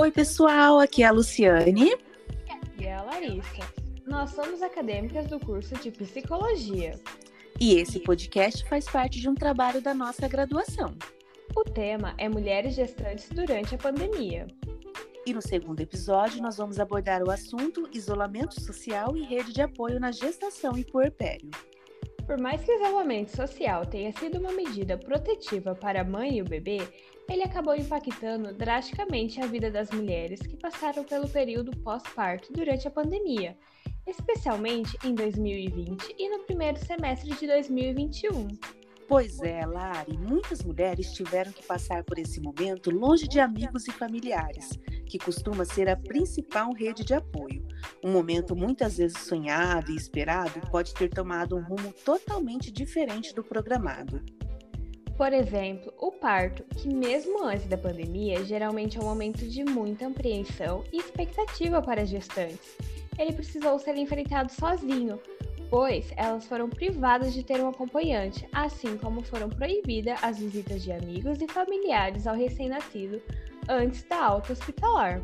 Oi, pessoal, aqui é a Luciane. E é a Larissa. Nós somos acadêmicas do curso de Psicologia. E esse podcast faz parte de um trabalho da nossa graduação. O tema é Mulheres Gestantes durante a Pandemia. E no segundo episódio, nós vamos abordar o assunto isolamento social e rede de apoio na gestação e puerpério. Por mais que o isolamento social tenha sido uma medida protetiva para a mãe e o bebê, ele acabou impactando drasticamente a vida das mulheres que passaram pelo período pós-parto durante a pandemia, especialmente em 2020 e no primeiro semestre de 2021. Pois é, Lari, muitas mulheres tiveram que passar por esse momento longe de amigos e familiares, que costuma ser a principal rede de apoio. Um momento muitas vezes sonhado e esperado pode ter tomado um rumo totalmente diferente do programado. Por exemplo, o parto, que mesmo antes da pandemia, geralmente é um momento de muita apreensão e expectativa para as gestantes. Ele precisou ser enfrentado sozinho, pois elas foram privadas de ter um acompanhante, assim como foram proibidas as visitas de amigos e familiares ao recém-nascido antes da alta hospitalar.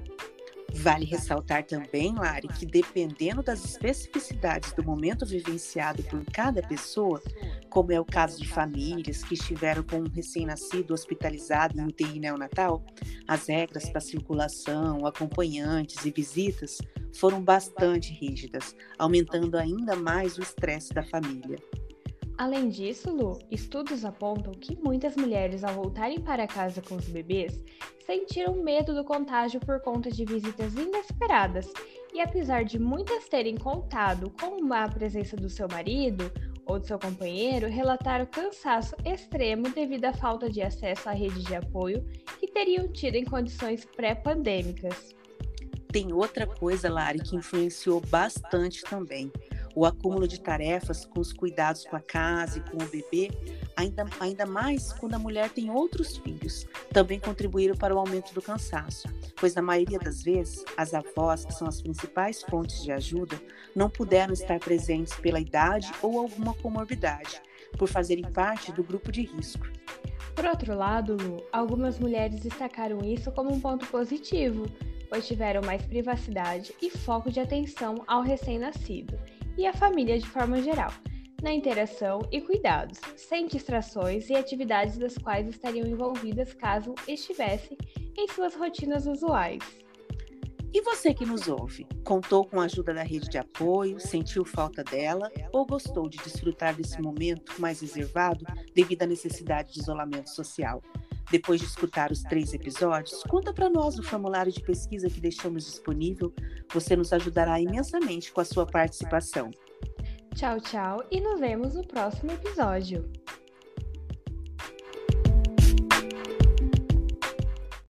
Vale ressaltar também, Lari, que dependendo das especificidades do momento vivenciado por cada pessoa, como é o caso de famílias que estiveram com um recém-nascido hospitalizado em UTI neonatal, as regras para circulação, acompanhantes e visitas foram bastante rígidas, aumentando ainda mais o estresse da família. Além disso, Lu, estudos apontam que muitas mulheres, ao voltarem para casa com os bebês, sentiram medo do contágio por conta de visitas inesperadas. E apesar de muitas terem contado com a presença do seu marido ou do seu companheiro, relataram cansaço extremo devido à falta de acesso à rede de apoio que teriam tido em condições pré-pandêmicas. Tem outra coisa, Lari, que influenciou bastante também o acúmulo de tarefas com os cuidados com a casa e com o bebê, ainda, ainda mais quando a mulher tem outros filhos, também contribuíram para o aumento do cansaço, pois na maioria das vezes as avós, que são as principais fontes de ajuda, não puderam estar presentes pela idade ou alguma comorbidade, por fazerem parte do grupo de risco. Por outro lado, algumas mulheres destacaram isso como um ponto positivo, pois tiveram mais privacidade e foco de atenção ao recém-nascido e a família de forma geral, na interação e cuidados, sem distrações e atividades das quais estariam envolvidas caso estivessem em suas rotinas usuais. E você que nos ouve, contou com a ajuda da rede de apoio, sentiu falta dela ou gostou de desfrutar desse momento mais reservado devido à necessidade de isolamento social? Depois de escutar os três episódios, conta para nós no formulário de pesquisa que deixamos disponível. Você nos ajudará imensamente com a sua participação. Tchau, tchau e nos vemos no próximo episódio.